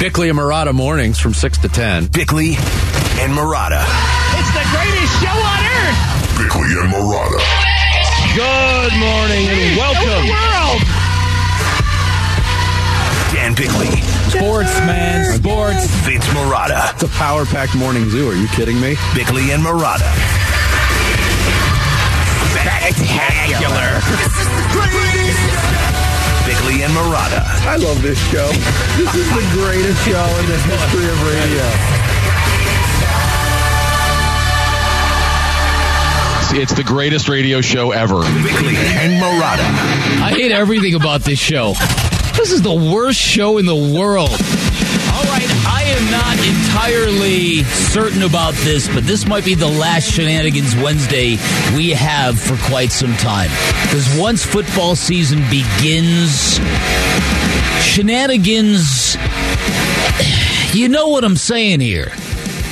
Bickley and Marotta mornings from 6 to 10. Bickley and Marotta. It's the greatest show on earth. Bickley and Marotta. Good morning and welcome. World. Dan Bickley. Sports, man. Sports. Vince Marotta. It's a power packed morning zoo. Are you kidding me? Bickley and Marotta. Spectacular. Bickley and Marotta. I love this show. This is the greatest show in the history of radio. It's the greatest radio show ever. Bickley and Marotta. I hate everything about this show. This is the worst show in the world. Am not entirely certain about this, but this might be the last Shenanigans Wednesday we have for quite some time. Because once football season begins, shenanigans. You know what I'm saying here.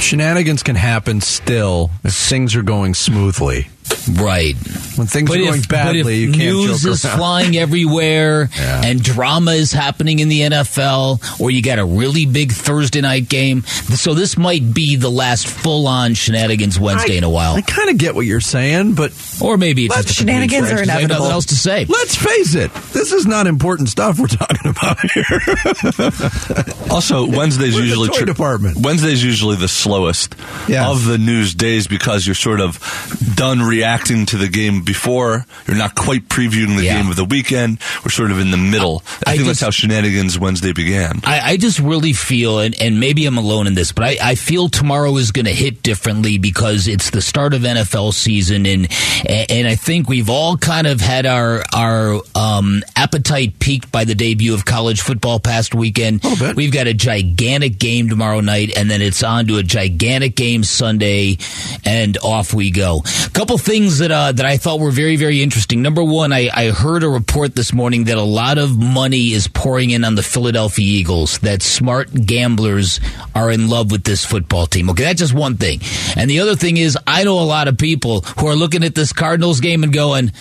Shenanigans can happen still if things are going smoothly. Right. When things But are going if, badly, but if you can't news joke is around. flying everywhere Yeah. and drama is happening in the NFL, or you got a really big Thursday night game, so this might be the last full-on shenanigans Wednesday in a while, I kind of get what you're saying, but or maybe it's Let just a complete shenanigans stretch are 'cause I have inevitable. nothing else to say. let's face it, this is not important stuff we're talking about here. Also, Wednesday's We're the usually toy department. Wednesday's usually the slowest Yeah. of the news days because you're sort of done reacting to the game before. You're not quite previewing the Yeah. game of the weekend. We're sort of in the middle. I, I think just- that's how shenanigans Wednesday began. I, I just really feel, and, and maybe I'm alone in this, but I, I feel tomorrow is going to hit differently because it's the start of NFL season, and and I think we've all kind of had our our um, appetite peaked by the debut of college football past weekend. We've got a gigantic game tomorrow night, and then it's on to a gigantic game Sunday, and off we go. A couple things that uh, that I thought were very very interesting. Number one, I, I heard a report this morning that a lot of money is pouring in on the Philadelphia Eagles. That smart gamblers are in love with this football team. Okay, that's just one thing. And the other thing is, I know a lot of people who are looking at this Cardinals game and going.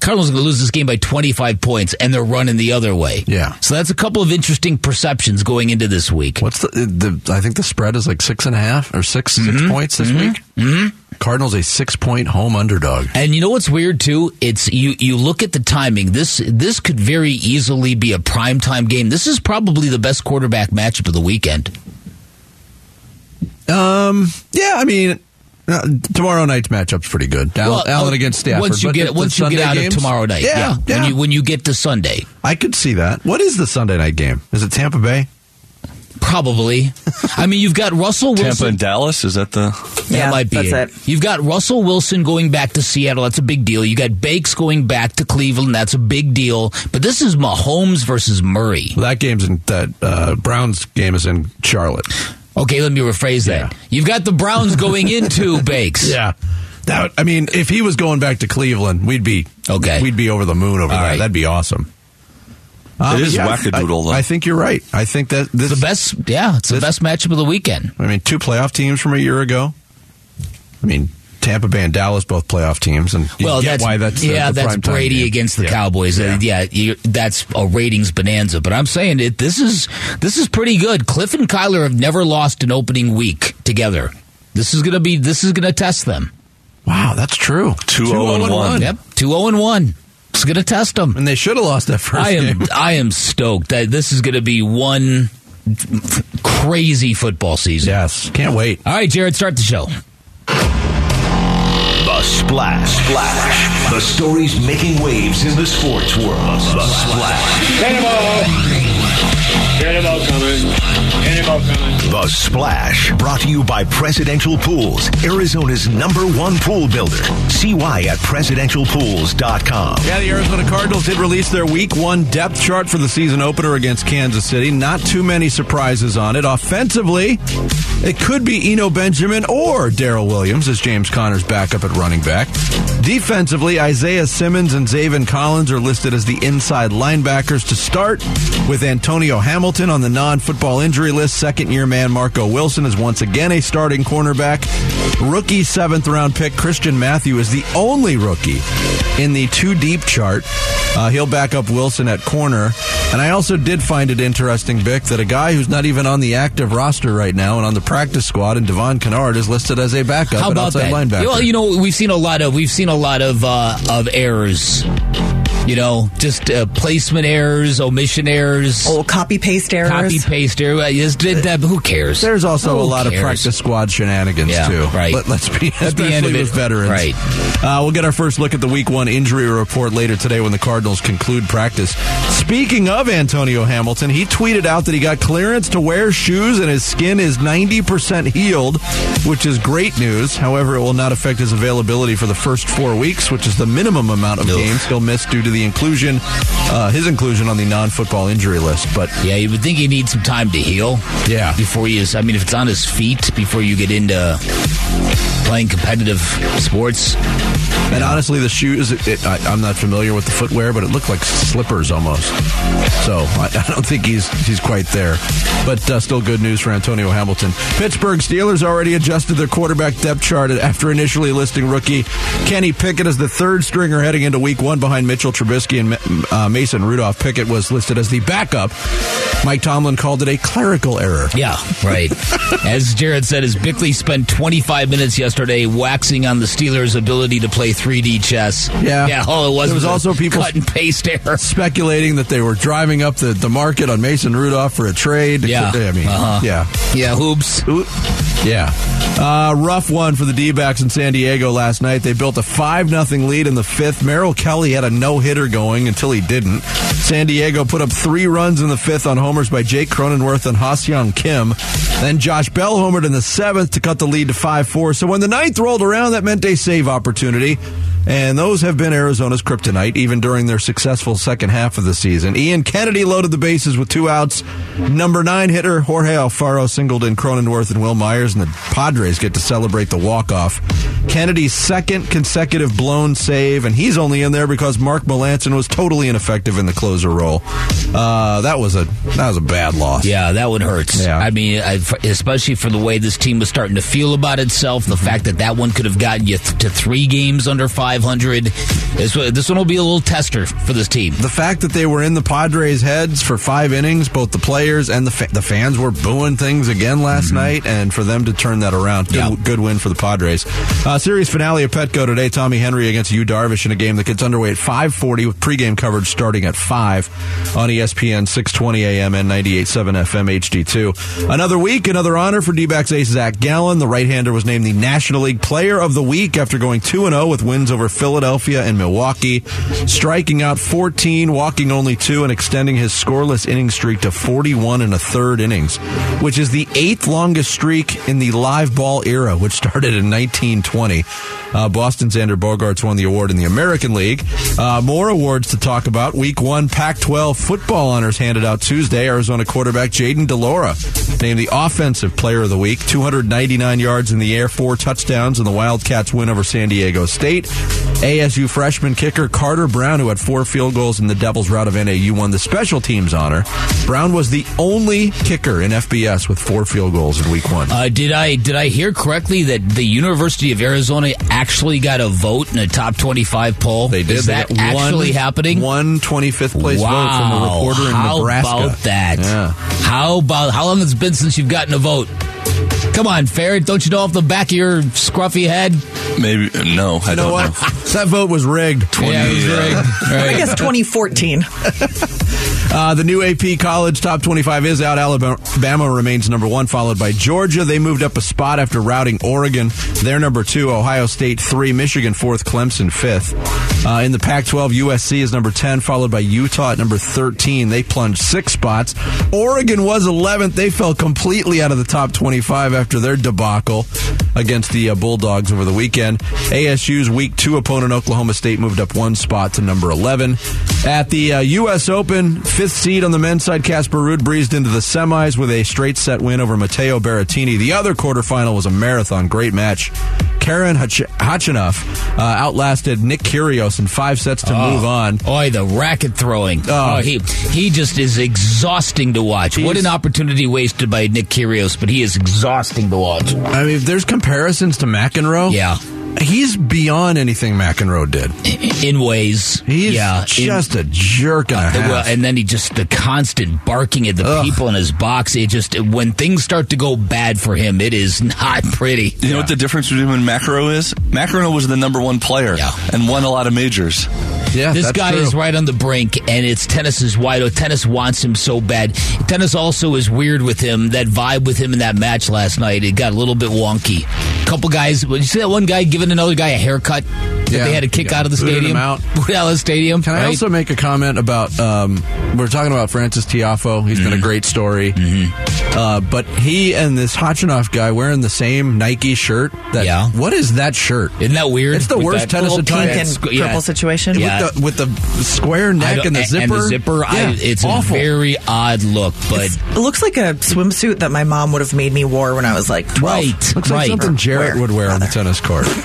Cardinals are going to lose this game by 25 points, and they're running the other way. Yeah. So that's a couple of interesting perceptions going into this week. What's the, the? I think the spread is like six and a half or 6 six Mm-hmm. points this week. Mm-hmm. Cardinals a six point home underdog. And you know what's weird too? It's you. You look at the timing. This this could very easily be a primetime game. This is probably the best quarterback matchup of the weekend. Um, yeah, I mean, uh, tomorrow night's matchup's pretty good. Al- Well, Allen uh, against Stafford. Once you but get once the you get out games? of tomorrow night, yeah, yeah. When you when you get to Sunday, I could see that. What is the Sunday night game? Is it Tampa Bay? probably. I mean, you've got Russell Wilson. Tampa and Dallas is that the? That might be that's it. it. You've got Russell Wilson going back to Seattle. That's a big deal. You got Bakes going back to Cleveland. That's a big deal. But this is Mahomes versus Murray. Well, that game's in that uh, Browns game is in Charlotte. Okay, let me rephrase that. Yeah. You've got the Browns going into Bakes. Yeah. That I mean, if he was going back to Cleveland, we'd be Okay. We'd be over the moon over All that. right. That'd be awesome. It um, is yeah, wackadoodle, though. I, I think you're right. I think that this. The best, yeah, it's the best matchup of the weekend. I mean, two playoff teams from a year ago. I mean, Tampa Bay and Dallas both playoff teams, and you well, get that's why that's yeah, the that's prime time Brady game. against the Yeah. Cowboys. Uh, Yeah, you, that's a ratings bonanza. But I'm saying it. This is this is pretty good. Kliff and Kyler have never lost an opening week together. This is gonna be this is gonna test them. Wow, that's true. 2-0 and 1. Yep, two zero and one. It's gonna test them. And they should have lost that first I am game. I am stoked that this is gonna be one crazy football season. Yes, can't wait. All right, Jared, start the show. The Splash. Splash. The stories making waves in the sports world. The Splash. Cannonball coming. Cannonball coming. The Splash. Brought to you by Presidential Pools, Arizona's number one pool builder. See why at presidentialpools.com. Yeah, the Arizona Cardinals did release their week one depth chart for the season opener against Kansas City. Not too many surprises on it. Offensively, it could be Eno Benjamin or Darrel Williams as James Conner's backup at running back. Defensively, Isaiah Simmons and Zaven Collins are listed as the inside linebackers to start, with Antonio Hamilton on the non football injury list. Second year man Marco Wilson is once again a starting cornerback. Rookie seventh round pick Christian Matthew is the only rookie in the two deep chart. Uh, he'll back up Wilson at corner. And I also did find it interesting, Vic, that a guy who's not even on the active roster right now and on the practice squad, and Devon Kennard, is listed as a backup How about outside that? linebacker. Well, you know, we've seen a lot of we've seen a lot of uh, of errors. You know, just uh, placement errors, omission errors, Oh, copy paste errors. copy paste errors. Just, uh, who cares? There's also Who a lot cares? of practice squad shenanigans Yeah, too. right. Let, us be At the especially end of with it, veterans. right. Uh, we'll get our first look at the Week One injury report later today when the Cardinals conclude practice. Speaking of Antonio Hamilton, he tweeted out that he got clearance to wear shoes and his skin is 90% healed, which is great news. However, it will not affect his availability for the first four weeks, which is the minimum amount of Ugh. games he'll miss due to the inclusion, uh, his inclusion on the non-football injury list. But Yeah, you would think he needs some time to heal. Yeah. Before he is, I mean, if it's on his feet, before you get into playing competitive sports. And honestly, the shoes, it, it, I, I'm not familiar with the footwear, but it looked like slippers almost. So I, I don't think he's he's quite there. But uh, still good news for Antonio Hamilton. Pittsburgh Steelers already adjusted their quarterback depth chart after initially listing rookie Kenny Pickett as the third stringer heading into week one behind Mitchell Trubisky and uh, Mason Rudolph. Pickett was listed as the backup. Mike Tomlin called it a clerical error. Yeah, right. As Jared said, as Bickley spent 25 minutes yesterday waxing on the Steelers' ability to play 3D chess. Yeah. Yeah, all it was There was a also people- cut and paste error. Speculating that they were driving up the, the market on Mason Rudolph for a trade. Yeah. I mean, Uh-huh. yeah. Yeah, hoops. Yeah. Uh, rough one for the D backs in San Diego last night. They built a 5 0 lead in the fifth. Merrill Kelly had a no hitter going until he didn't. San Diego put up three runs in the fifth on homers by Jake Cronenworth and Ha-Seong Kim. Then Josh Bell homered in the seventh to cut the lead to 5 4. So when the ninth rolled around, that meant a save opportunity. And those have been Arizona's kryptonite, even during their successful second half of the season. Ian Kennedy loaded the bases with two outs. Number nine hitter Jorge Alfaro singled in Cronenworth and Wil Myers, and the Padres get to celebrate the walk-off. Kennedy's second consecutive blown save, and he's only in there because Mark Melancon was totally ineffective in the closer role. Uh, that was a that was a bad loss. Yeah, that one hurts. Yeah. I mean, I, especially for the way this team was starting to feel about itself, the fact that that one could have gotten you th- to three games under 500. This, one- this one will be a little tester for this team. the fact that they were in the Padres' heads for five innings, both the players and the fa- the fans were booing things again last night, and for them to turn that around, good, Mm-hmm. Yeah. good win for the Padres. Uh, series finale of Petco today. Tommy Henry against Yu Darvish in a game that gets underway at 5:40 with pregame coverage starting at five on ESPN 620 AM and 98.7 FM HD2. Another week, another honor for D-backs ace Zach Gallen. The right-hander was named the National League Player of the Week after going 2 0 with wins over Philadelphia and Milwaukee, striking out 14, walking only two, and extending his scoreless inning streak to 41 and a third innings, which is the eighth longest streak in the live ball era, which started in 1920. Uh, Boston Xander Bogaerts won the award in the American League. Uh, more awards to talk about. Week one Pac 12 football honors handed out Tuesday. Arizona quarterback Jayden de Laura named the Offensive Player of the Week. 299 yards in the air, four touchdowns in the Wildcats win over San Diego State. ASU freshman kicker Carter Brown, who had four field goals in the Devils' rout of NAU, won the special teams honor. Brown was the only kicker in FBS with four field goals in week one. Uh, did I did I hear correctly that the University of Arizona actually got a vote in a top twenty five poll? They did. Is that got actually happening? One 25th place vote from a Wow. reporter in How Nebraska. about that? Yeah. How about how long has it been since you've gotten a vote? Come on, Ferret. Don't you know off the back of your scruffy head? Maybe uh, no. I You know don't what? know. that vote was rigged. Yeah, it was uh, rigged. I guess 2014. Uh, the new AP college top 25 is out. Alabama remains number one, followed by Georgia. They moved up a spot after routing Oregon. They're number two. Ohio State three. Michigan fourth. Clemson fifth. Uh, in the Pac-12, USC is number 10, followed by Utah at number 13. They plunged six spots. Oregon was 11th. They fell completely out of the top 25 after their debacle. Against the uh, Bulldogs over the weekend. ASU's week two opponent, Oklahoma State, moved up one spot to number 11. At the uh, U.S. Open, fifth seed on the men's side, Casper Ruud breezed into the semis with a straight set win over Matteo Berrettini. The other quarterfinal was a marathon. Great match. Karen Hach- Khachanov uh, outlasted Nick Kyrgios in five sets to move on. Boy, the racket throwing. Oh. Oh, he he just is exhausting to watch. what an opportunity wasted by Nick Kyrgios, but he is exhausting to watch. I mean, if there's comparisons to McEnroe, Yeah. he's beyond anything McEnroe did. In ways, He's yeah, in- just a jerk and a half. Well, and then he just the constant barking at the Ugh. people in his box. It just when things start to go bad for him, it is not pretty. You know what the difference between him and McEnroe is? McEnroe was the number one player Yeah. and won a lot of majors. Yeah, This guy true. is right on the brink, and it's tennis is wide. open. Tennis wants him so bad. Tennis also is weird with him. That vibe with him in that match last night, it got a little bit wonky. A couple guys, well, you see that one guy giving another guy a haircut that Yeah. they had to kick Yeah. out of the stadium, out. Booted out of the stadium. Can I also make a comment about? Um, we're talking about Frances Tiafoe. He's Mm-hmm. been a great story, uh, but he and this Khachanov guy wearing the same Nike shirt. That Yeah. what is that shirt? Isn't that weird? It's the With worst that tennis attire. Pink and It's- purple yeah. situation. Yeah. With the with the square neck and the zipper. And the zipper, I, Yeah, it's awful. a very odd look, but It looks like a swimsuit that my mom would have made me wear when I was like 12. right, Looks like something Jarrett Where, would wear on the tennis court.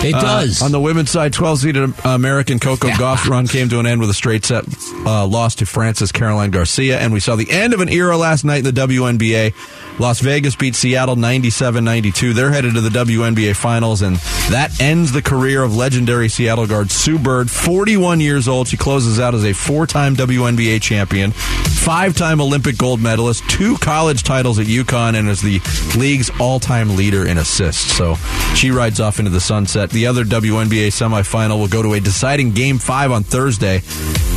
It Uh, does. on the women's side, 12 seeded American Coco. Gauff's run came to an end with a straight set uh, loss to Francis Caroline Garcia. And we saw the end of an era last night in the WNBA. Las Vegas beat Seattle 97 92. They're headed to the WNBA finals, and that ends the career of legendary Seattle guard Sue Bird, 41 years old. She closes out as a four time WNBA champion, five time Olympic gold medalist, two college titles at UConn, and is the league's all time leader in assists. So she rides off into the sunset. The other WNBA semifinal will go to a deciding game five on Thursday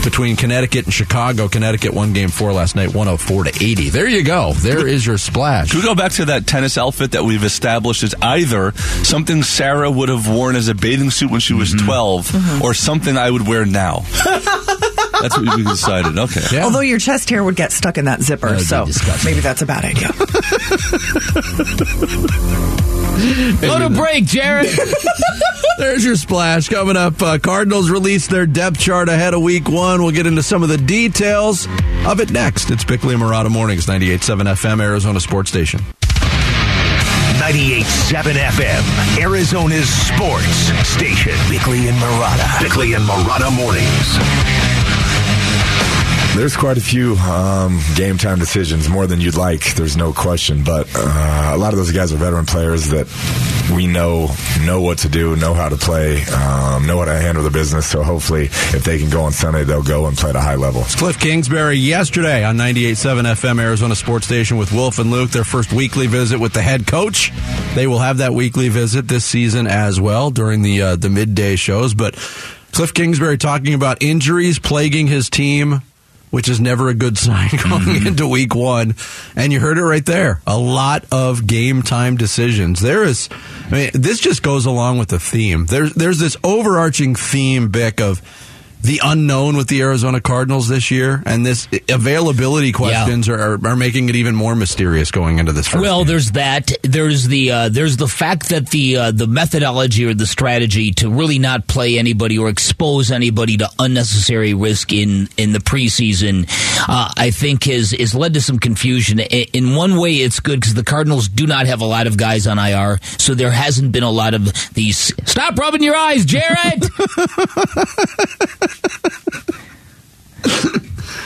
between Connecticut and Chicago. Connecticut won game four last night, 104 to 80. There you go. There is your splash. Can we go back to that tennis outfit that we've established as either something Sarah would have worn as a bathing suit when she was mm-hmm. 12 mm-hmm. or something I would wear now? That's what we decided. Okay. Yeah. Although your chest hair would get stuck in that zipper, That would so maybe that's a bad idea. Go to break, Jared. There's your splash coming up. Uh, Cardinals release their depth chart ahead of week one. We'll get into some of the details of it next. It's Bickley and Marotta Mornings, 98.7 FM, Arizona Sports Station. 98.7 FM, Arizona's sports station. Bickley and Marotta. Bickley and Marotta mornings. There's quite a few um, game time decisions, more than you'd like. There's no question, but uh, a lot of those guys are veteran players that we know know what to do, know how to play, um, know how to handle the business. So hopefully, if they can go on Sunday, they'll go and play at a high level. Kliff Kingsbury yesterday on 98.7 FM Arizona Sports Station with Wolf and Luke, their first weekly visit with the head coach. They will have that weekly visit this season as well during the uh, the midday shows. But Kliff Kingsbury talking about injuries plaguing his team, which is never a good sign going mm-hmm. into week one. And you heard it right there. A lot of game time decisions. There is, I mean, this just goes along with the theme. There's, there's this overarching theme, Bick, of the unknown with the Arizona Cardinals this year, and this availability questions are, are, are making it even more mysterious going into this. First Well, game. there's that. There's the uh, there's the fact that the uh, the methodology or the strategy to really not play anybody or expose anybody to unnecessary risk in in the preseason, uh, I think has is led to some confusion. In one way, it's good because the Cardinals do not have a lot of guys on IR, so there hasn't been a lot of these. Stop rubbing your eyes, Jared.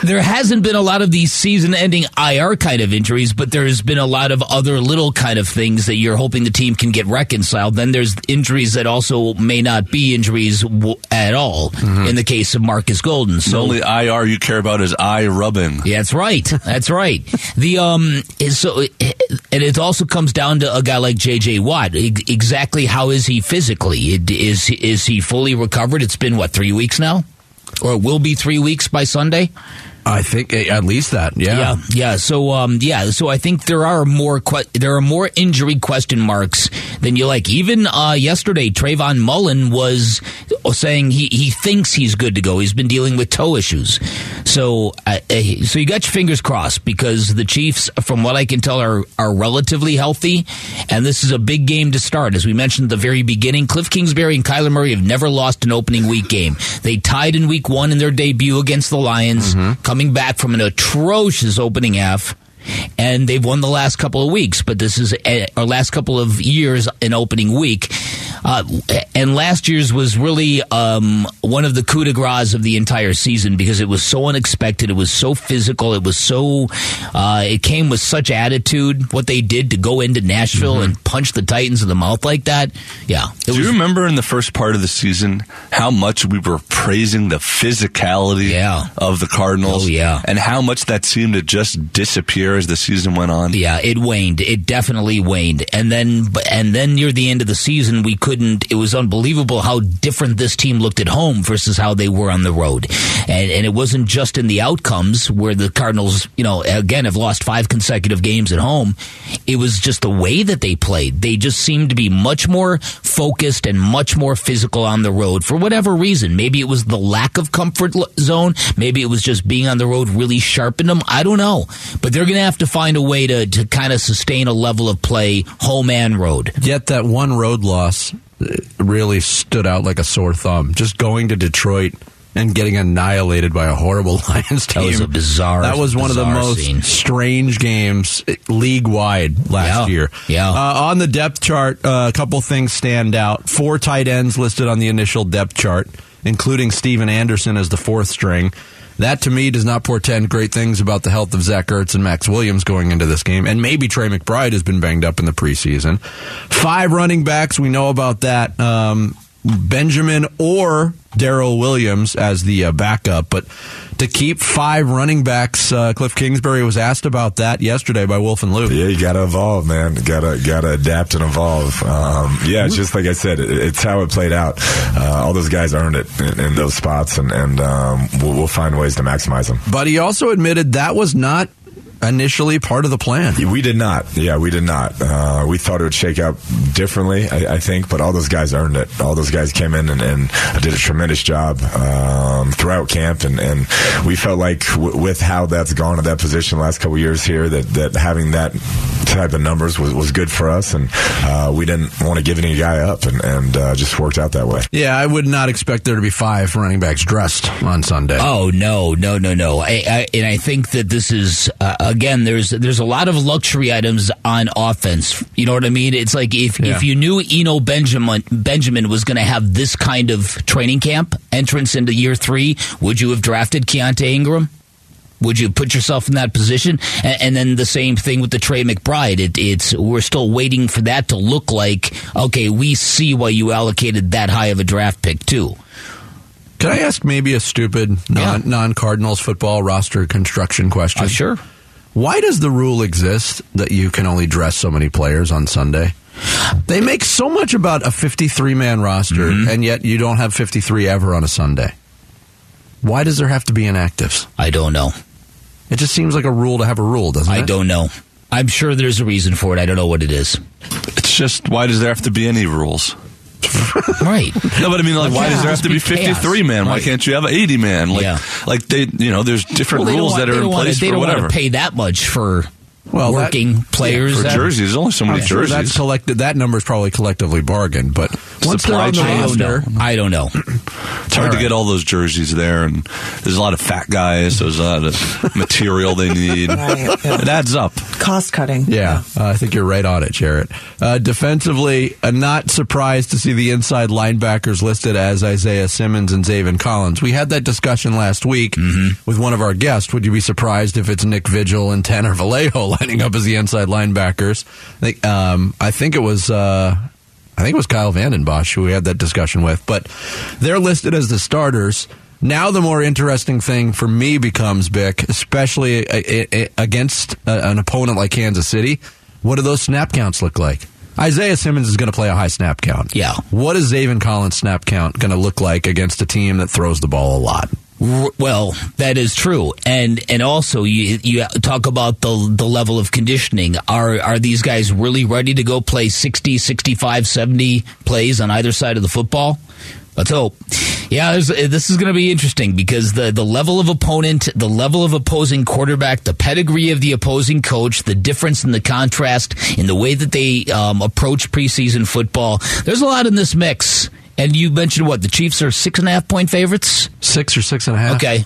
there hasn't been a lot of these season-ending IR kind of injuries, but there's been a lot of other little kind of things that you're hoping the team can get reconciled. Then there's injuries that also may not be injuries w- at all. In the case of Marcus Golden, The only IR you care about is eye rubbing. yeah, that's right. That's right. The um, so and it also comes down to a guy like J.J. Watt. E- Exactly how is he physically? Is is he fully recovered? It's been what three weeks now, or it will be three weeks by Sunday. I think at least that. Yeah. Yeah, yeah. So, um, yeah. So I think there are more que- there are more injury question marks than you like. Even uh, yesterday, Trayvon Mullen was saying he he thinks he's good to go. He's been dealing with toe issues. So, uh, so you got your fingers crossed because the Chiefs, from what I can tell, are are relatively healthy, and this is a big game to start. As we mentioned at the very beginning, Kliff Kingsbury and Kyler Murray have never lost an opening week game. They tied in Week One in their debut against the Lions, coming back from an atrocious opening half and they've won the last couple of weeks. But this is uh, our last couple of years in opening week. Uh, and last year's was really um, one of the coup de grace of the entire season because it was so unexpected. It was so physical. It was so. Uh, it came with such attitude. What they did to go into Nashville and punch the Titans in the mouth like that. Yeah. Do was, you remember in the first part of the season how much we were praising the physicality Yeah. of the Cardinals? Oh, yeah. And how much that seemed to just disappear as the season went on? Yeah, it waned. It definitely waned. And then, and then near the end of the season, we couldn't. It was unbelievable how different this team looked at home versus how they were on the road. And and it wasn't just in the outcomes where the Cardinals, you know, again have lost five consecutive games at home. It was just the way that they played. They just seemed to be much more focused and much more physical on the road for whatever reason. Maybe it was the lack of comfort zone. Maybe it was just being on the road really sharpened them. I don't know. But they're going to have to find a way to, to kind of sustain a level of play home and road. Yet that one road loss really stood out like a sore thumb. Just going to Detroit and getting annihilated by a horrible Lions team. That was a bizarre- That was one of the most scene. strange games league wide last Yeah, year. yeah. Uh, on the depth chart, uh, a couple things stand out. Four tight ends listed on the initial depth chart, including Stephen Anderson as the fourth string. That to me does not portend great things about the health of Zach Ertz and Maxx Williams going into this game. And maybe Trey McBride has been banged up in the preseason. Five running backs, we know about that. Um, Benjamin or Darrel Williams as the uh, backup, but to keep five running backs, uh, Kliff Kingsbury was asked about that yesterday by Wolf and Luke. Yeah, you gotta evolve, man. Gotta gotta adapt and evolve. Um, yeah, it's just like I said, it, it's how it played out. Uh, all those guys earned it in, in those spots, and and um, we'll, we'll find ways to maximize them. But he also admitted that was not initially part of the plan. We did not. Yeah, we did not. Uh, we thought it would shake out differently, I, I think, but all those guys earned it. All those guys came in and, and did a tremendous job um, throughout camp, and, and we felt like w- with how that's gone at that position the last couple years here, that, that having that type of numbers was, was good for us, and uh, we didn't want to give any guy up, and, and uh, just worked out that way. Yeah, I would not expect there to be five running backs dressed on Sunday. Oh no, no, no, no! I, I, and I think that this is uh, again. There's there's a lot of luxury items on offense. You know what I mean? It's like if Yeah. if you knew Eno Benjamin Benjamin was going to have this kind of training camp entrance into year three, would you have drafted Keaontay Ingram? Would you put yourself in that position? And, and then the same thing with the Trey McBride. It, it's we're still waiting for that to look like okay. We see why you allocated that high of a draft pick too. Can I ask maybe a stupid non Yeah. non Cardinals football roster construction question? Uh, sure. Why does the rule exist that you can only dress so many players on Sunday? They make so much about a 53 man roster, Mm-hmm. and yet you don't have 53 ever on a Sunday. Why does there have to be inactives? I don't know. It just seems like a rule to have a rule, doesn't it? I don't know. I'm sure there's a reason for it. I don't know what it is. It's just why does there have to be any rules? Right. No, but I mean, like, why Yeah, does there have to be be fifty-three chaos. man? Why can't you have an eighty man? Like, Yeah. like they, you know, there's different Well, rules want- that are in don't wanna- place they for don't whatever. pay that much for Well, that- working players. for that- jerseys, there's only so many I'm sure jerseys. that's collected. That number is probably collectively bargained, but once Supply chain. I don't know. I don't know. It's hard to get all those jerseys there, and there's a lot of fat guys. There's a lot of material they need. Right, yeah. It adds up. Cost cutting. Yeah, uh, I think you're right on it, Jarrett. Uh, defensively, uh, not surprised to see the inside linebackers listed as Isaiah Simmons and Zaven Collins. We had that discussion last week with one of our guests. Would you be surprised if it's Nick Vigil and Tanner Vallejo lining up as the inside linebackers? I think, um, I think it was. Uh, I think it was Kyle Vandenbosch who we had that discussion with, but they're listed as the starters. Now the more interesting thing for me becomes Bick, especially against an opponent like Kansas City. What do those snap counts look like? Isaiah Simmons is going to play a high snap count. Yeah. What is Zaven Collins' snap count going to look like against a team that throws the ball a lot? Well, that is true, and and also you you talk about the the level of conditioning. Are are these guys really ready to go play 60, 65, 70 plays on either side of the football? Let's hope. Yeah, this is going to be interesting because the, the level of opponent, the level of opposing quarterback, the pedigree of the opposing coach, the difference in the contrast in the way that they um, approach preseason football. There's a lot in this mix. And you mentioned what? The Chiefs are six and a half point favorites? Six or six and a half. Okay.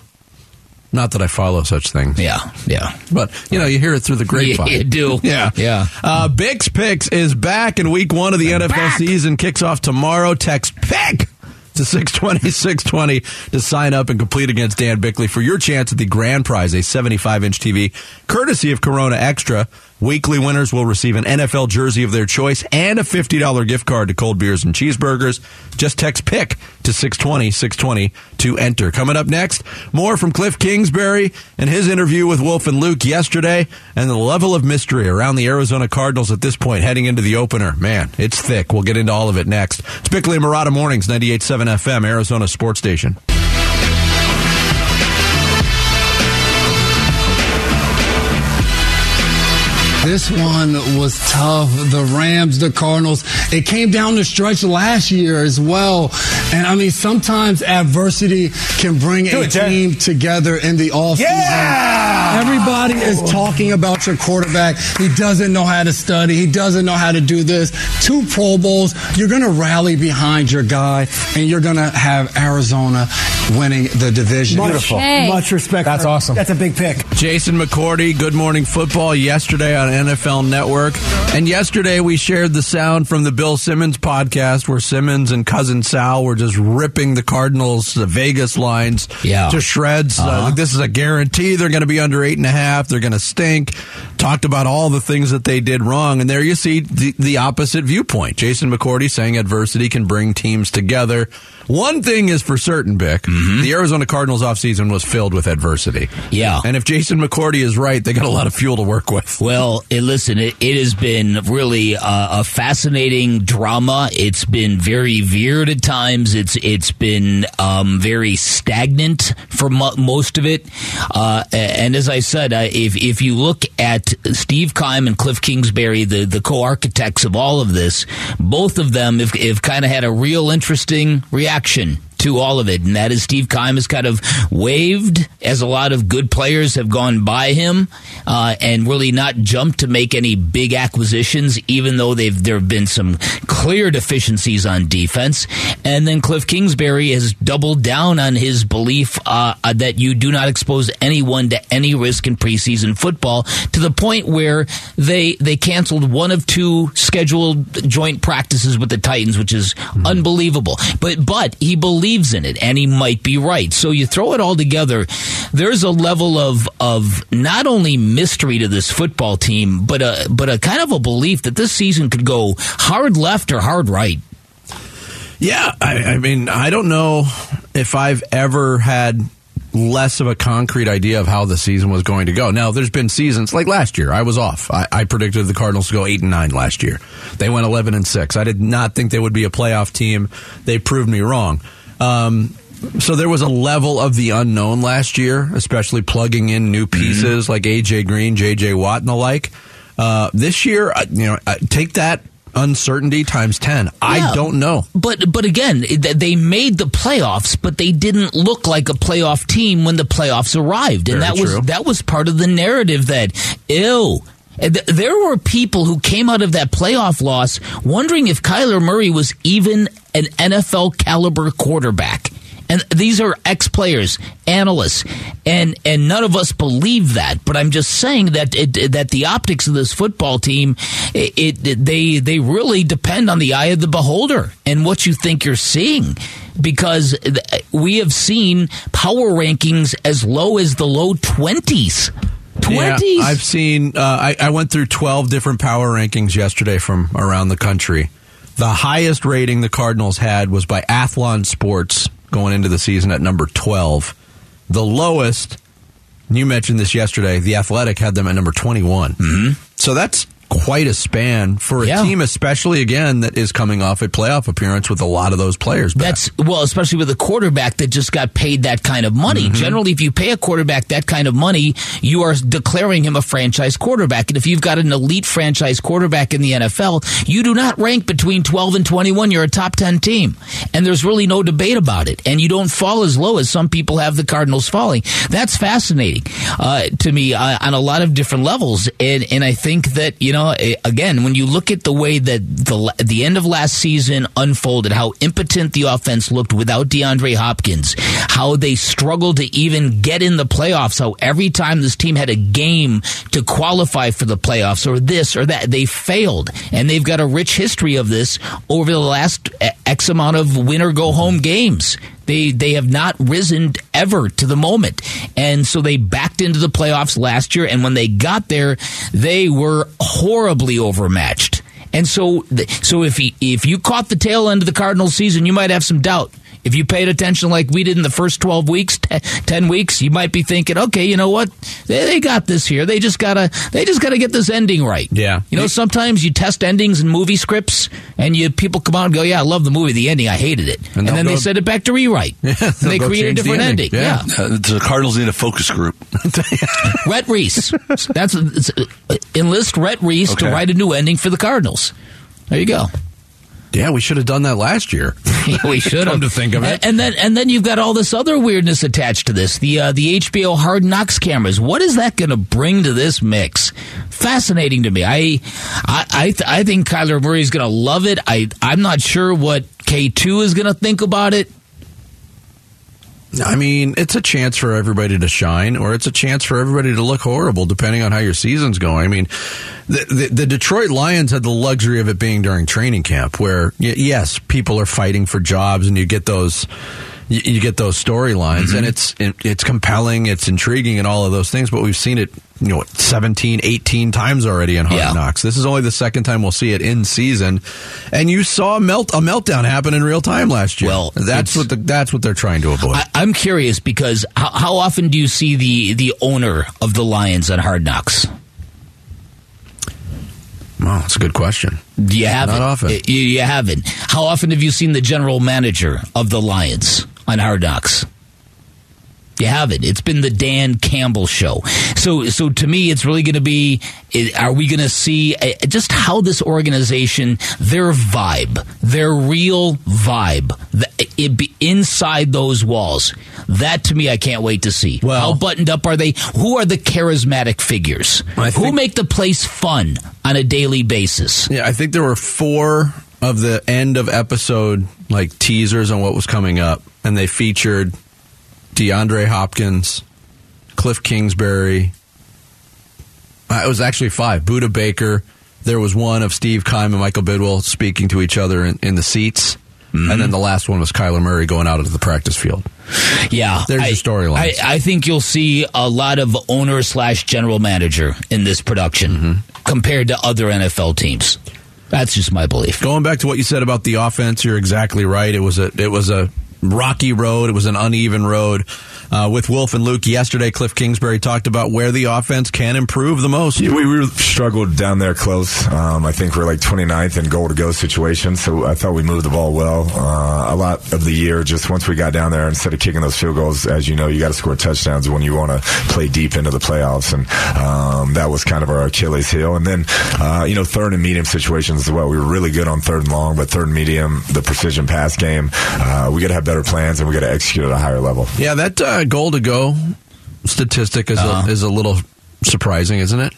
Not that I follow such things. Yeah, yeah. But, you know, you hear it through the grapevine. Yeah, you do. Yeah. Yeah. Uh, Bix Picks is back, in week one of the NFL back. season kicks off tomorrow. Text PICK to 620 620 to sign up and complete against Dan Bickley for your chance at the grand prize, a 75 inch TV, courtesy of Corona Extra. Weekly winners will receive an NFL jersey of their choice and a $50 gift card to cold beers and cheeseburgers. Just text PICK to 620 620 to enter. Coming up next, more from Kliff Kingsbury and his interview with Wolf and Luke yesterday and the level of mystery around the Arizona Cardinals at this point heading into the opener. Man, it's thick. We'll get into all of it next. It's Bickley and Marotta Mornings, 98.7 FM, Arizona Sports Station. This one was tough. The Rams, the Cardinals. It came down the stretch last year as well. And I mean, sometimes adversity can bring a it, team together in the offseason. Yeah! Everybody is talking about your quarterback. He doesn't know how to study. He doesn't know how to do this. Two Pro Bowls. You're going to rally behind your guy, and you're going to have Arizona winning the division. Beautiful. Much respect. That's for- awesome. That's a big pick. Jason McCourty, Good Morning Football, yesterday on NFL Network. And yesterday we shared the sound from the Bill Simmons podcast where Simmons and cousin Sal were just ripping the Cardinals, the Vegas lines Yeah. to shreds. Uh, like, this is a guarantee they're going to be under eight and a half. They're going to stink. Talked about all the things that they did wrong. And there you see the, the opposite viewpoint. Jason McCourty saying adversity can bring teams together. One thing is for certain, Bick. The Arizona Cardinals offseason was filled with adversity. Yeah. And if Jason McCourty is right, they got a lot of fuel to work with. Well, it, listen, it, it has been really uh, a fascinating drama. It's been very veered at times. It's it's been um, very stagnant for mo- most of it. Uh, and as I said, uh, if if you look at Steve Keim and Kliff Kingsbury, the the co-architects of all of this, both of them have, have kind of had a real interesting reaction to all of it, and that is Steve Keim has kind of waved as a lot of good players have gone by him, uh, and really not jumped to make any big acquisitions, even though they've there have been some clear deficiencies on defense. And then Kliff Kingsbury has doubled down on his belief uh, uh, that you do not expose anyone to any risk in preseason football, to the point where they they canceled one of two scheduled joint practices with the Titans, which is unbelievable. But but he believes in it, and he might be right. So you throw it all together. There's a level of of not only mystery to this football team, but a but a kind of a belief that this season could go hard left or hard right. Yeah, I, I mean, I don't know if I've ever had less of a concrete idea of how the season was going to go. Now, there's been seasons like last year. I was off. I, I predicted the Cardinals to go eight and nine last year. They went eleven and six. I did not think they would be a playoff team. They proved me wrong. Um, so there was a level of the unknown last year, especially plugging in new pieces like AJ Green, JJ Watt, and the like. Uh, this year, uh, you know, uh, take that uncertainty times ten. I don't know. But but again, they made the playoffs, but they didn't look like a playoff team when the playoffs arrived, and Very that was that was part of the narrative that ew. There were people who came out of that playoff loss wondering if Kyler Murray was even an NFL caliber quarterback. And these are ex-players, analysts, and and none of us believe that. But I'm just saying that it, that the optics of this football team, it, it they they really depend on the eye of the beholder and what you think you're seeing, because we have seen power rankings as low as the low twenties. Twenties. Yeah, I've seen. Uh, I, I went through twelve different power rankings yesterday from around the country. The highest rating the Cardinals had was by Athlon Sports going into the season at number twelve. The lowest, you mentioned this yesterday. The Athletic had them at number twenty-one. Mm-hmm. So that's quite a span for a Yeah. team, especially again that is coming off a playoff appearance with a lot of those players. Back. That's well, especially with a quarterback that just got paid that kind of money. Mm-hmm. Generally, if you pay a quarterback that kind of money, you are declaring him a franchise quarterback. And if you've got an elite franchise quarterback in the NFL, you do not rank between 12 and 21. You're a top 10 team. And there's really no debate about it. And you don't fall as low as some people have the Cardinals falling. That's fascinating uh, to me uh, on a lot of different levels. And, and I think that, you know, eh, again, when you look at the way that the, the end of last season unfolded, how impotent the offense looked without DeAndre Hopkins, how they struggled to even get in the playoffs, how every time this team had a game to qualify for the playoffs or this or that, they failed. And they've got a rich history of this over the last eh, X amount of win or go home games. They they have not risen ever to the moment, and so they backed into the playoffs last year. And when they got there, they were horribly overmatched. And so, so if he, if you caught the tail end of the Cardinals season, you might have some doubt. If you paid attention like we did in the first twelve weeks, te- ten weeks, you might be thinking, okay, you know what, they, they got this here. They just gotta, they just gotta get this ending right. Yeah. You know, sometimes you test endings in movie scripts, and you people come out and go, "Yeah, I love the movie. The ending, I hated it," and, they'll then they go- send it back to rewrite. and they'll they go create a different ending. ending. Yeah. Yeah. Uh, the Cardinals need a focus group. Rhett Reese. That's uh, enlist Rhett Reese to write a new ending for the Cardinals. There you go. Yeah, we should have done that last year. we should Come have to think of it. And, and then and then you've got all this other weirdness attached to this. The uh, the HBO Hard Knocks cameras. What is that going to bring to this mix? Fascinating to me. I I I, th- I think Kyler Murray is going to love it. I I'm not sure what K two is going to think about it. I mean, it's a chance for everybody to shine, or it's a chance for everybody to look horrible, depending on how your season's going. I mean, the, the, the Detroit Lions had the luxury of it being during training camp, where y- yes, people are fighting for jobs, and you get those. You you get those storylines, and mm-hmm. it's it, it's compelling, it's intriguing, and all of those things. But we've seen it, you know, what, 17, 18 times already in Hard Yeah. Knocks. This is only the second time we'll see it in season, and you saw a melt a meltdown happen in real time last year. Well, that's what the, that's what they're trying to avoid. I, I'm curious because how, how often do you see the the owner of the Lions on Hard Knocks? Well, that's a good question. You haven't. Not often. You, you haven't. How often have you seen the general manager of the Lions on Hard Knocks? You have it. It's been the Dan Campbell show. So, so to me, it's really going to be: Are we going to see uh, just how this organization, their vibe, their real vibe, it be inside those walls? That to me, I can't wait to see. Well- how buttoned up are they? Who are the charismatic figures? I Who make the place fun on a daily basis? Yeah, I think there were four of the end of episode like teasers on what was coming up, and they featured DeAndre Hopkins, Kliff Kingsbury. Uh, it was actually five. Budda Baker. There was one of Steve Keim and Michael Bidwill speaking to each other in, in the seats. And then the last one was Kyler Murray going out into the practice field. Yeah, There's I- your storylines. I, I think you'll see a lot of owner slash general manager in this production Mm-hmm. compared to other NFL teams. That's just my belief. Going back to what you said about the offense, you're exactly right. It was a it was a rocky road. It was an uneven road. Uh, with Wolf and Luke yesterday, Kliff Kingsbury talked about where the offense can improve the most. Yeah, we, we struggled down there close. Um, I think we're like 29th in goal to go situations, so I thought we moved the ball well. Uh, a lot of the year, just once we got down there, instead of kicking those field goals, as you know, you got to score touchdowns when you want to play deep into the playoffs, and um, that was kind of our Achilles heel. And then, uh, you know, third and medium situations as well. We were really good on third and long, but third and medium, the precision pass game, uh, we got to have better plans and we got to execute at a higher level. Yeah, that uh, goal to go statistic is Uh-huh. a, is a little surprising, isn't it?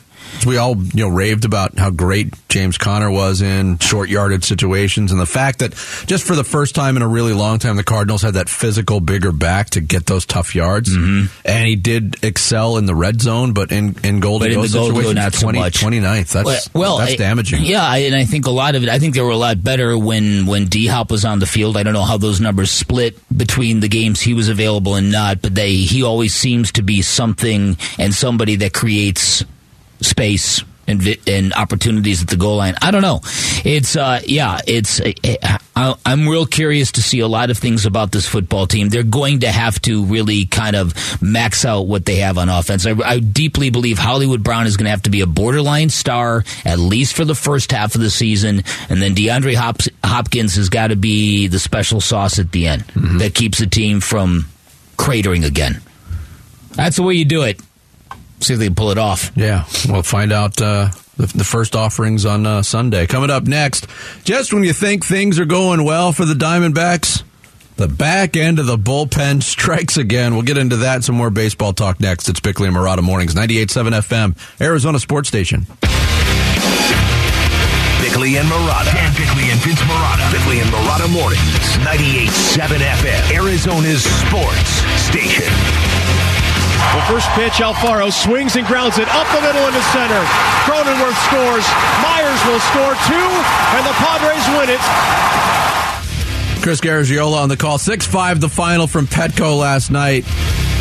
We all you know raved about how great James Conner was in short yardage situations, and the fact that just for the first time in a really long time, the Cardinals had that physical, bigger back to get those tough yards, Mm-hmm. and he did excel in the red zone, but in in goal to But in goal situations, not so 20, much. 29th. That's well, that's I- damaging. Yeah, I- and I think a lot of it. I think they were a lot better when when D Hop was on the field. I don't know how those numbers split between the games he was available and not, but they he always seems to be something and somebody that creates space and vi- and opportunities at the goal line. I don't know. It's uh yeah, it's uh, I- I'm real curious to see a lot of things about this football team. They're going to have to really kind of max out what they have on offense. I, I deeply believe Hollywood Brown is going to have to be a borderline star at least for the first half of the season, and then DeAndre Hop- Hopkins has got to be the special sauce at the end that keeps the team from cratering again. That's the way you do it. See if they can pull it off. Yeah, we'll find out uh, the, the first offerings on uh, Sunday. Coming up next, just when you think things are going well for the Diamondbacks, the back end of the bullpen strikes again. We'll get into that some more baseball talk next. It's Bickley and Marotta Mornings, 98.7 FM, Arizona Sports Station. Bickley and Marotta. Dan Bickley and Vince Marotta. Bickley and Marotta Mornings. 98.7 FM. Arizona's sports station. The first pitch, Alfaro swings and grounds it up the middle into center. Cronenworth scores. Myers will score two, and the Padres win it. Chris Garagiola on the call. 6 5 the final from Petco last night.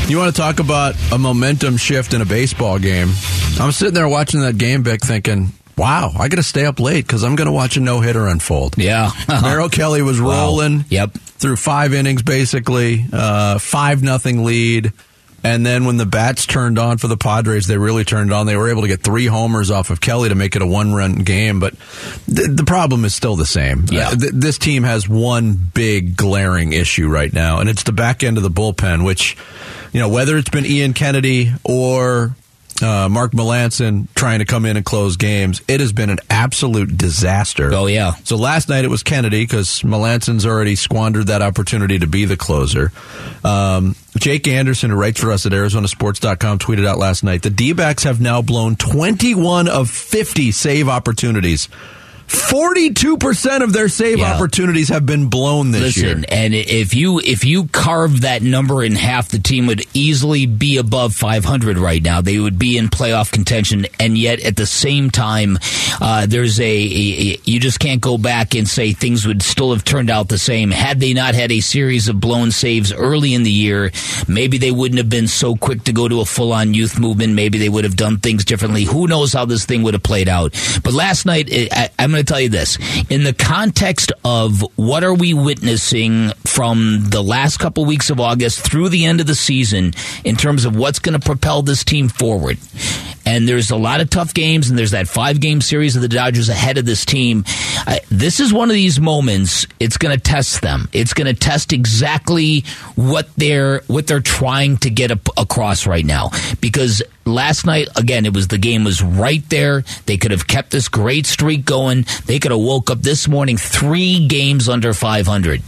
You want to talk about a momentum shift in a baseball game? I'm sitting there watching that game, Vic, thinking, wow, I got to stay up late because I'm going to watch a no hitter unfold. Yeah. Merrill Kelly was rolling. Yep. Through five innings, basically, uh, five nothing lead. And then when the bats turned on for the Padres, they really turned on. They were able to get three homers off of Kelly to make it a one run game. But th- the problem is still the same. Yeah. Uh, th- this team has one big glaring issue right now, and it's the back end of the bullpen, which, you know, whether it's been Ian Kennedy or uh, Mark Melancon trying to come in and close games, it has been an absolute disaster. Oh, yeah. So last night it was Kennedy because Melancon's already squandered that opportunity to be the closer. Um, Jake Anderson, who writes for us at ArizonaSports.com, tweeted out last night the D backs have now blown 21 of 50 save opportunities. 42% of their save Yeah. opportunities have been blown this Listen, year. and if you if you carve that number in half, the team would easily be above 500 right now. They would be in playoff contention, and yet at the same time, uh, there's a, a, you just can't go back and say things would still have turned out the same had they not had a series of blown saves early in the year. Maybe they wouldn't have been so quick to go to a full on youth movement. Maybe they would have done things differently. Who knows how this thing would have played out? But last night, I, I'm going to tell you this: in the context of what are we witnessing from the last couple weeks of August through the end of the season, in terms of what's going to propel this team forward. And there's a lot of tough games, and there's that five game series of the Dodgers ahead of this team. This is one of these moments. It's going to test them. It's going to test exactly what they're what they're trying to get across right now. Because last night, again, it was the game was right there. They could have kept this great streak going. They could have woke up this morning three games under 500.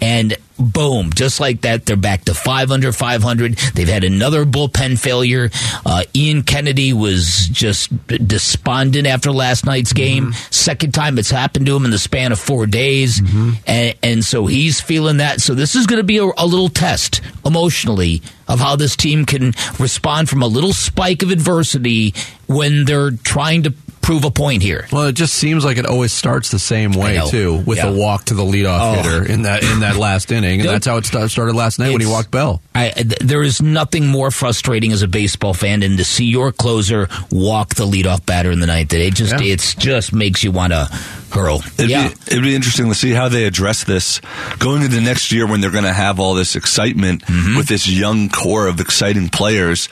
And boom, just like that, they're back to five under 500. They've had another bullpen failure. Uh, Ian Kennedy was just despondent after last night's game. Second time it's happened to him in the span of four days. And, and so he's feeling that. So this is going to be a, a little test emotionally of how this team can respond from a little spike of adversity when they're trying to prove a point here. Well, it just seems like it always starts the same way too, with Yeah. a walk to the leadoff Oh. hitter in that in that last inning, and that's how it sta- started last night when he walked Bell. I, th- there is nothing more frustrating as a baseball fan than to see your closer walk the leadoff batter in the ninth. It just Yeah. it's just makes you want to hurl. It'd, yeah, be, it'd be interesting to see how they address this going into the next year when they're going to have all this excitement Mm-hmm. with this young core of exciting players.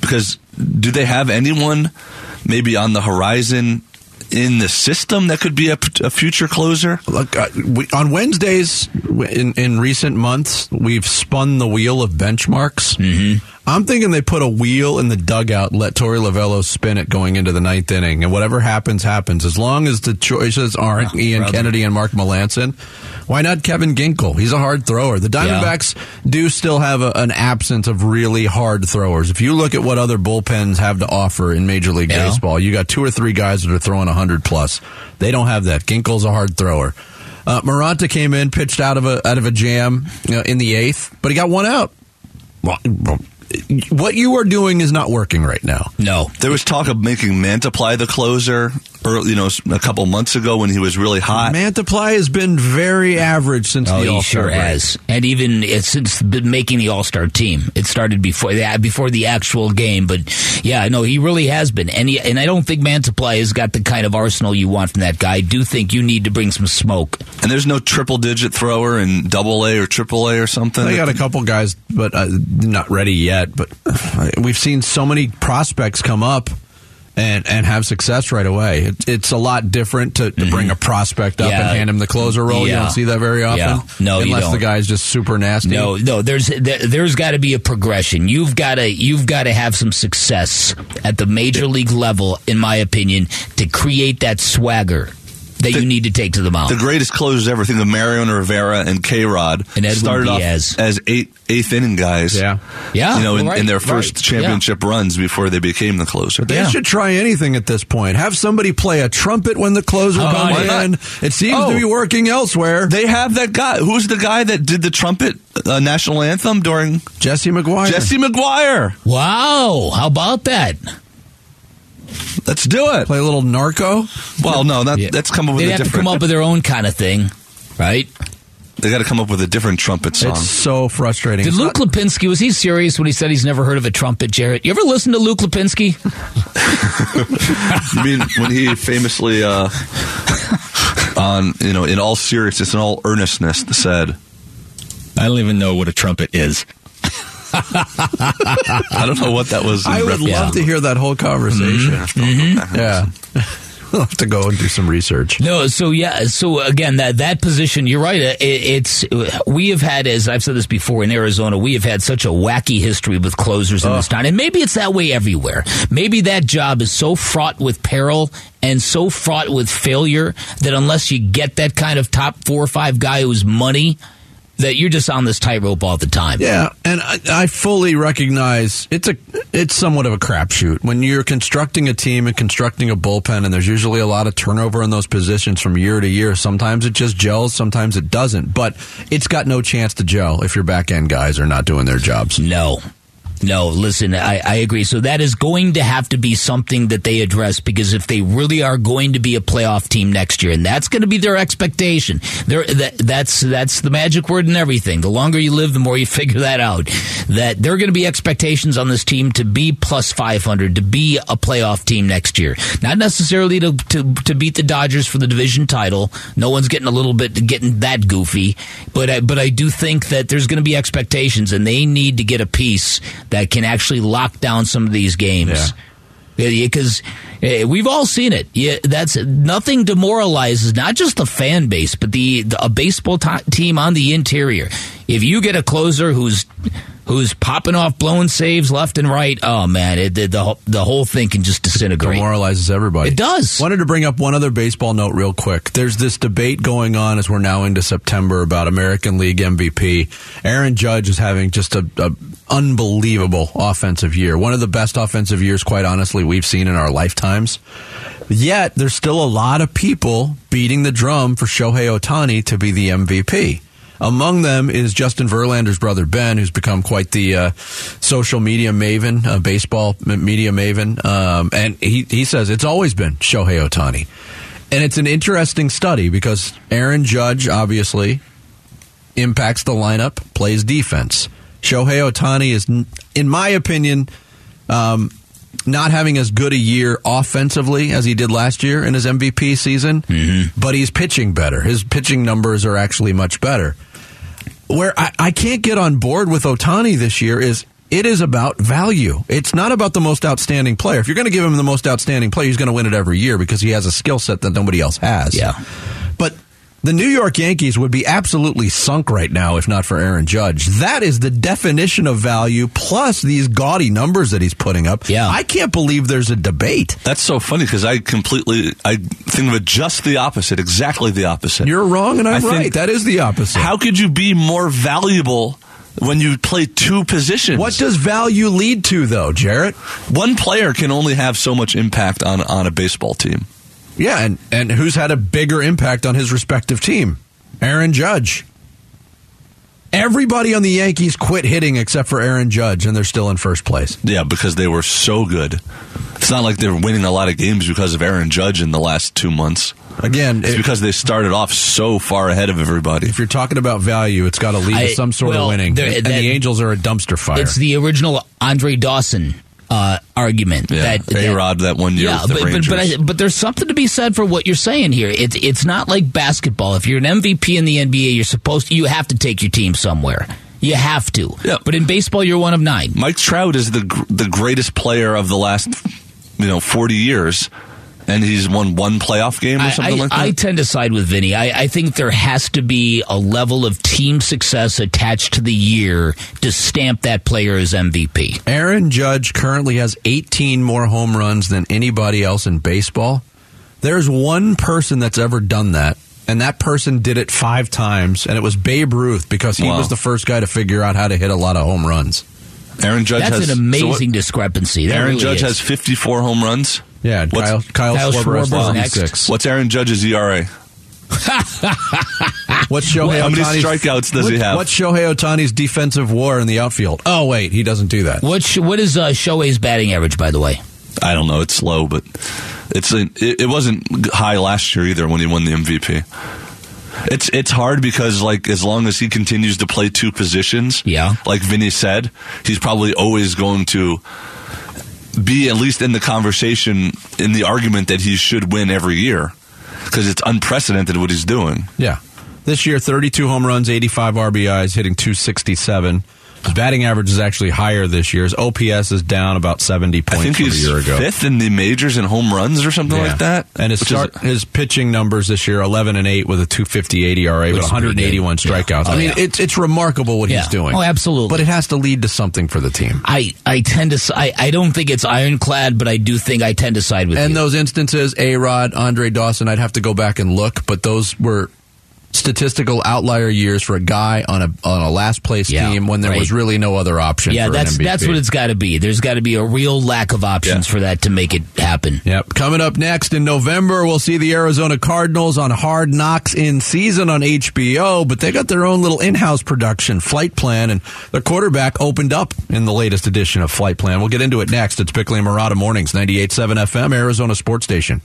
Because do they have anyone maybe on the horizon in the system that could be a, a future closer? Look, uh, we, on Wednesdays in, in recent months, we've spun the wheel of benchmarks. Mm-hmm. I'm thinking they put a wheel in the dugout, and let Torey Lovullo spin it going into the ninth inning, and whatever happens, happens. As long as the choices aren't Ian brother. Kennedy and Mark Melancon, why not Kevin Ginkel? He's a hard thrower. The Diamondbacks do still have a, an absence of really hard throwers. If you look at what other bullpens have to offer in Major League Yeah. Baseball, you got two or three guys that are throwing 100 plus. They don't have that. Ginkel's a hard thrower. Uh, Moronta came in, pitched out of a out of a jam you know, in the eighth, but he got one out. Well, what you are doing is not working right now. no. There was talk of making Mantiply the closer early, you know, a couple months ago when he was really hot. Mantiply has been very average since Oh, the All Star sure has, and even it's since been making the All Star team. It started before the before the actual game, but yeah, no, he really has been, and he, and I don't think Mantiply has got the kind of arsenal you want from that guy. I do think you need to bring some smoke. And there's no triple digit thrower in double A or triple A or something. They got a couple guys, but uh, not ready yet. But uh, we've seen so many prospects come up and and have success right away. It, it's a lot different to, to bring a prospect up Mm-hmm. Yeah. and hand him the closer role. You don't see that very often. Yeah. No, unless the guy's just super nasty. No, no, there's there, there's got to be a progression. You've got to you've got to have some success at the major league level, in my opinion, to create that swagger that you need to take to the mound. the greatest closers ever. Think of Mariano Rivera and K Rod. And Edwin started Diaz. off as eight eighth inning guys. Yeah. Yeah, you know, in, right, in their first right, championship runs before they became the closer. They Yeah. should try anything at this point. Have somebody play a trumpet when the closer Oh, comes why not? in. It seems Oh. to be working elsewhere. They have that guy. Who's the guy that did the trumpet uh, national anthem during Jesse McGuire. Jesse McGuire? wow, how about that? Let's do it. play a little narco. Well, no, that, Yeah. that's come up with They'd a have to come up with their own kind of thing, right? they got to come up with a different trumpet song. It's so frustrating. Did It's Luke not- Lapinski was he serious when he said he's never heard of a trumpet, Jarrett? You ever listen to Luke Lapinski? you mean when he famously, uh, on you know, in all seriousness and all earnestness, said, I don't even know what a trumpet is. "I don't know what that was." I would love to." to hear that whole conversation. Mm-hmm. Yeah. we'll have to go and do some research. No, so yeah, so again, that that position, you're right. It, it's we have had, as I've said this before in Arizona, we have had such a wacky history with closers in this town, and maybe it's that way everywhere. Maybe that job is so fraught with peril and so fraught with failure that unless you get that kind of top four or five guy who's money, that you're just on this tightrope all the time. Yeah, and I, I fully recognize it's a it's somewhat of a crapshoot when you're constructing a team and constructing a bullpen, and there's usually a lot of turnover in those positions from year to year. Sometimes it just gels, sometimes it doesn't, but it's got no chance to gel if your back end guys are not doing their jobs. No. No, listen, I, I agree. So that is going to have to be something that they address because if they really are going to be a playoff team next year, and that's going to be their expectation, that, that's that's the magic word and everything. The longer you live, the more you figure that out. That there are going to be expectations on this team to be plus 500, to be a playoff team next year. Not necessarily to, to, to beat the Dodgers for the division title. No one's getting a little bit getting that goofy, but I, but I do think that there's going to be expectations, and they need to get a piece that can actually lock down some of these games. Because eh, we've all seen it. Yeah, that's nothing demoralizes not just the fan base, but the, the a baseball t- team on the interior. If you get a closer who's who's popping off, blowing saves left and right, oh man, it, the, the whole- the whole thing can just disintegrate. Demoralizes everybody. It does. Wanted to bring up one other baseball note real quick. There's this debate going on as we're now into September about American League MVP. Aaron Judge is having just a, a unbelievable offensive year. One of the best offensive years, quite honestly, we've seen in our lifetimes. Yet there's still a lot of people beating the drum for Shohei Ohtani to be the MVP. Among them is Justin Verlander's brother Ben, who's become quite the uh, social media maven, uh, baseball media maven, um, and he he says it's always been Shohei Ohtani, and it's an interesting study because Aaron Judge obviously impacts the lineup, plays defense. Shohei Ohtani is, in my opinion, um, not having as good a year offensively as he did last year in his MVP season, but he's pitching better. His pitching numbers are actually much better. Where I, I can't get on board with Ohtani this year is it is about value. It's not about the most outstanding player. If you're going to give him the most outstanding player, he's going to win it every year because he has a skill set that nobody else has. Yeah. The New York Yankees would be absolutely sunk right now if not for Aaron Judge. That is the definition of value plus these gaudy numbers that he's putting up. Yeah. I can't believe there's a debate. That's so funny because I completely I think of it just the opposite, exactly the opposite. You're wrong and I'm I think- right. That is the opposite. How could you be more valuable when you play two positions? what does value lead to though, Jarrett? one player can only have so much impact on on a baseball team. Yeah, and, and who's had a bigger impact on his respective team? Aaron Judge. Everybody on the Yankees quit hitting except for Aaron Judge, and they're still in first place. Yeah, because they were so good. It's not like they're winning a lot of games because of Aaron Judge in the last two months. Again, It's it- because they started off so far ahead of everybody. if you're talking about value, it's got to lead I- to some sort well, of winning. there- and that- the Angels are a dumpster fire. It's the original Andre Dawson uh, argument Yeah, that A Rod that one year Yeah, but, but but, I, but there's something to be said for what you're saying here. It's it's not like basketball. If you're an MVP in the NBA, you're supposed to, you have to take your team somewhere. You have to. Yeah. But in baseball, you're one of nine. Mike Trout is the the greatest player of the last you know 40 years, and he's won one playoff game or something I, like that. I tend to side with Vinny. I, I think there has to be a level of team success attached to the year to stamp that player as MVP. Aaron Judge currently has 18 more home runs than anybody else in baseball. There's one person that's ever done that, and that person did it five times, and it was Babe Ruth because he Wow. was the first guy to figure out how to hit a lot of home runs. Aaron Judge That's has an so what- amazing discrepancy. That Aaron really Judge is. has 54 home runs. Yeah, What's- Kyle, Kyle, Kyle Schwarber has Schwarber's next. 26. What's Aaron Judge's ERA? What's Shohei How many Ohtani's- strikeouts does what- he have? What's Shohei Ohtani's defensive war in the outfield? Oh, wait, he doesn't do that. What what is uh, Shohei's batting average, by the way? I don't know. It's low, but it's a, it, it wasn't high last year either when he won the MVP. It's it's hard because like as long as he continues to play two positions, Yeah. like Vinny said, he's probably always going to be at least in the conversation in the argument that he should win every year because it's unprecedented what he's doing. Yeah. This year, 32 home runs, 85 RBIs, hitting 267. His batting average is actually higher this year. His OPS is down about 70 I points think from he's a year ago. fifth in the majors in home runs or something Yeah. like that. And his which is- his pitching numbers this year 11 and 8 with a 258 ERA, Which with 181 good. Yeah. strikeouts. Oh, I mean, yeah. it's it's remarkable what Yeah. he's doing. Oh, absolutely. But it has to lead to something for the team. I, I tend to I, I don't think it's ironclad, but I do think I tend to side with And you. those instances, A Rod, Andre Dawson, I'd have to go back and look, but those were statistical outlier years for a guy on a on a last place Yeah, team when there right. was really no other option. yeah, for that's an MVP. that's what it's got to be. There's got to be a real lack of options Yeah. for that to make it happen. Yep. Coming up next in November, we'll see the Arizona Cardinals on Hard Knocks in season on HBO, but they got their own little in-house production, Flight Plan, and their quarterback opened up in the latest edition of Flight Plan. We'll get into it next. It's Bickley and Marotta Mornings, 98.7 FM, Arizona Sports Station.